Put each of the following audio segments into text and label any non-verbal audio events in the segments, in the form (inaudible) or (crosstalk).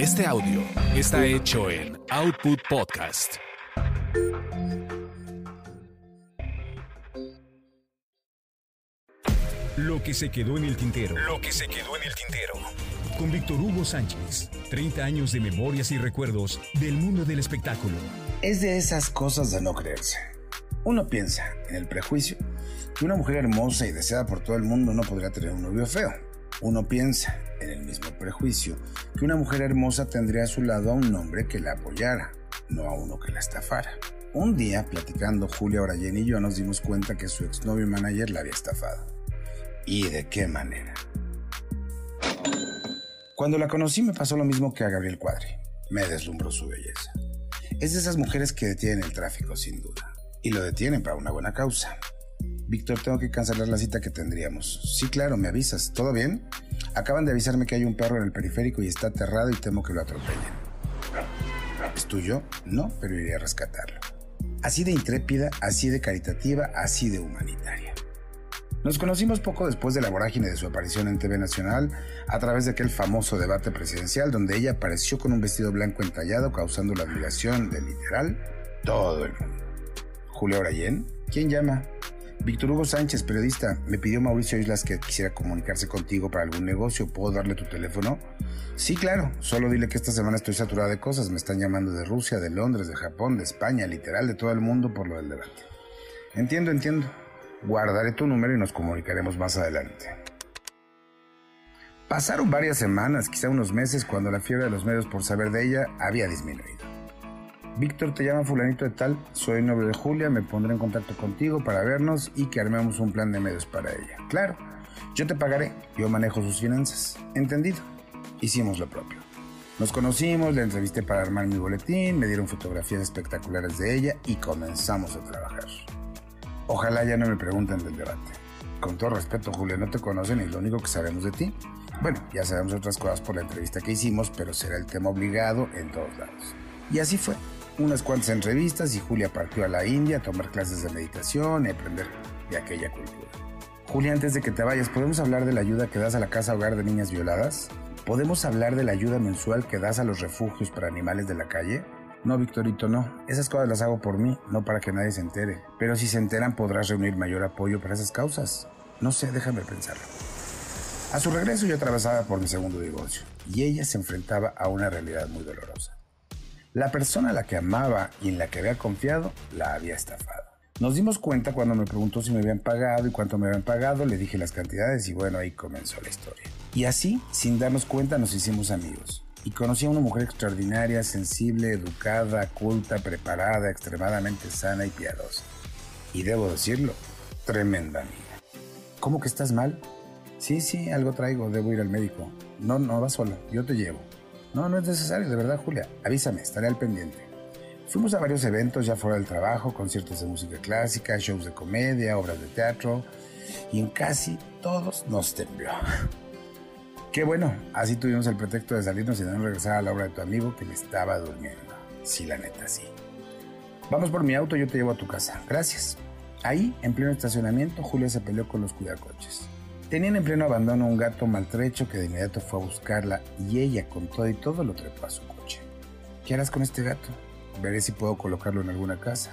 Este audio está hecho en Output Podcast. Lo que se quedó en el tintero. Lo que se quedó en el tintero. Con Víctor Hugo Sánchez. 30 años de memorias y recuerdos del mundo del espectáculo. Es de esas cosas de no creerse. Uno piensa en el prejuicio que una mujer hermosa y deseada por todo el mundo no podría tener un novio feo. Uno piensa el mismo prejuicio que una mujer hermosa tendría a su lado a un hombre que la apoyara, no a uno que la estafara. Un día, platicando Julia Orayen y yo, nos dimos cuenta que su exnovio manager la había estafado. ¿Y de qué manera? Cuando la conocí me pasó lo mismo que a Gabriel Cuadri. Me deslumbró su belleza. Es de esas mujeres que detienen el tráfico, sin duda. Y lo detienen para una buena causa. Víctor, tengo que cancelar la cita que tendríamos. Sí, claro, me avisas. ¿Todo bien? Acaban de avisarme que hay un perro en el periférico y está aterrado y temo que lo atropellen. ¿Es tuyo? No, pero iré a rescatarlo. Así de intrépida, así de caritativa, así de humanitaria. Nos conocimos poco después de la vorágine de su aparición en TV Nacional a través de aquel famoso debate presidencial donde ella apareció con un vestido blanco entallado causando la admiración de literal todo el mundo. Julio Orayen, ¿quién llama? Víctor Hugo Sánchez, periodista, me pidió Mauricio Islas que quisiera comunicarse contigo para algún negocio. ¿Puedo darle tu teléfono? Sí, claro. Solo dile que esta semana estoy saturada de cosas. Me están llamando de Rusia, de Londres, de Japón, de España, literal, de todo el mundo por lo del debate. Entiendo, entiendo. Guardaré tu número y nos comunicaremos más adelante. Pasaron varias semanas, quizá unos meses, cuando la fiebre de los medios por saber de ella había disminuido. Víctor, te llama fulanito de tal, soy novio de Julia, me pondré en contacto contigo para vernos y que armemos un plan de medios para ella. Claro, yo te pagaré, yo manejo sus finanzas. Entendido. Hicimos lo propio. Nos conocimos, le entrevisté para armar mi boletín, me dieron fotografías espectaculares de ella y comenzamos a trabajar. Ojalá ya no me pregunten del debate. Con todo respeto, Julia, no te conocen y lo único que sabemos de ti. Bueno, ya sabemos otras cosas por la entrevista que hicimos, pero será el tema obligado en todos lados. Y así fue. Unas cuantas entrevistas y Julia partió a la India a tomar clases de meditación y aprender de aquella cultura. Julia, antes de que te vayas, ¿podemos hablar de la ayuda que das a la casa hogar de niñas violadas? ¿Podemos hablar de la ayuda mensual que das a los refugios para animales de la calle? No, Victorito, no. Esas cosas las hago por mí, no para que nadie se entere. Pero si se enteran podrás reunir mayor apoyo para esas causas. No sé, déjame pensarlo. A su regreso yo atravesaba por mi segundo divorcio y ella se enfrentaba a una realidad muy dolorosa. La persona a la que amaba y en la que había confiado la había estafado. Nos dimos cuenta cuando me preguntó si me habían pagado y cuánto me habían pagado, le dije las cantidades y bueno, ahí comenzó la historia. Y así, sin darnos cuenta, nos hicimos amigos. Y conocí a una mujer extraordinaria, sensible, educada, culta, preparada, extremadamente sana y piadosa. Y debo decirlo, tremenda amiga. ¿Cómo que estás mal? Sí, sí, algo traigo, debo ir al médico. No, no vas solo, yo te llevo. No, no es necesario, de verdad, Julia. Avísame, estaré al pendiente. Fuimos a varios eventos ya fuera del trabajo, conciertos de música clásica, shows de comedia, obras de teatro, y en casi todos nos tembló. (laughs) Qué bueno, así tuvimos el pretexto de salirnos y de no regresar a la obra de tu amigo que me estaba durmiendo. Sí, la neta, sí. Vamos por mi auto, yo te llevo a tu casa. Gracias. Ahí, en pleno estacionamiento, Julia se peleó con los cuidacoches. Tenían en pleno abandono un gato maltrecho que de inmediato fue a buscarla y ella con todo y todo lo trepó a su coche. ¿Qué harás con este gato? Veré si puedo colocarlo en alguna casa.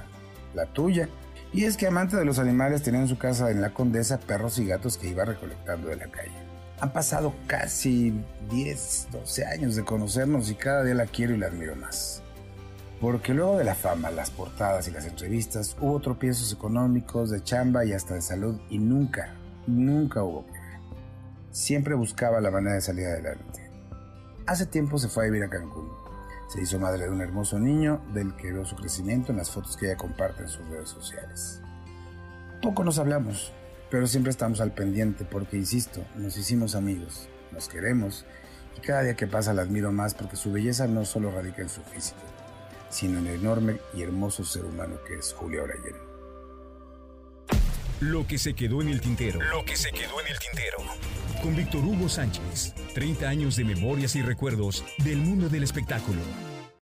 La tuya. Y es que amante de los animales tenía en su casa en la Condesa perros y gatos que iba recolectando de la calle. Han pasado casi 10, 12 años de conocernos y cada día la quiero y la admiro más. Porque luego de la fama, las portadas y las entrevistas, hubo tropiezos económicos, de chamba y hasta de salud y nunca, nunca hubo queja. Siempre buscaba la manera de salir adelante. Hace tiempo se fue a vivir a Cancún. Se hizo madre de un hermoso niño del que veo su crecimiento en las fotos que ella comparte en sus redes sociales. Poco nos hablamos, pero siempre estamos al pendiente porque, insisto, nos hicimos amigos, nos queremos y cada día que pasa la admiro más porque su belleza no solo radica en su físico, sino en el enorme y hermoso ser humano que es Julio Orayen. Lo que se quedó en el tintero. Lo que se quedó en el tintero. Con Víctor Hugo Sánchez. 30 años de memorias y recuerdos del mundo del espectáculo.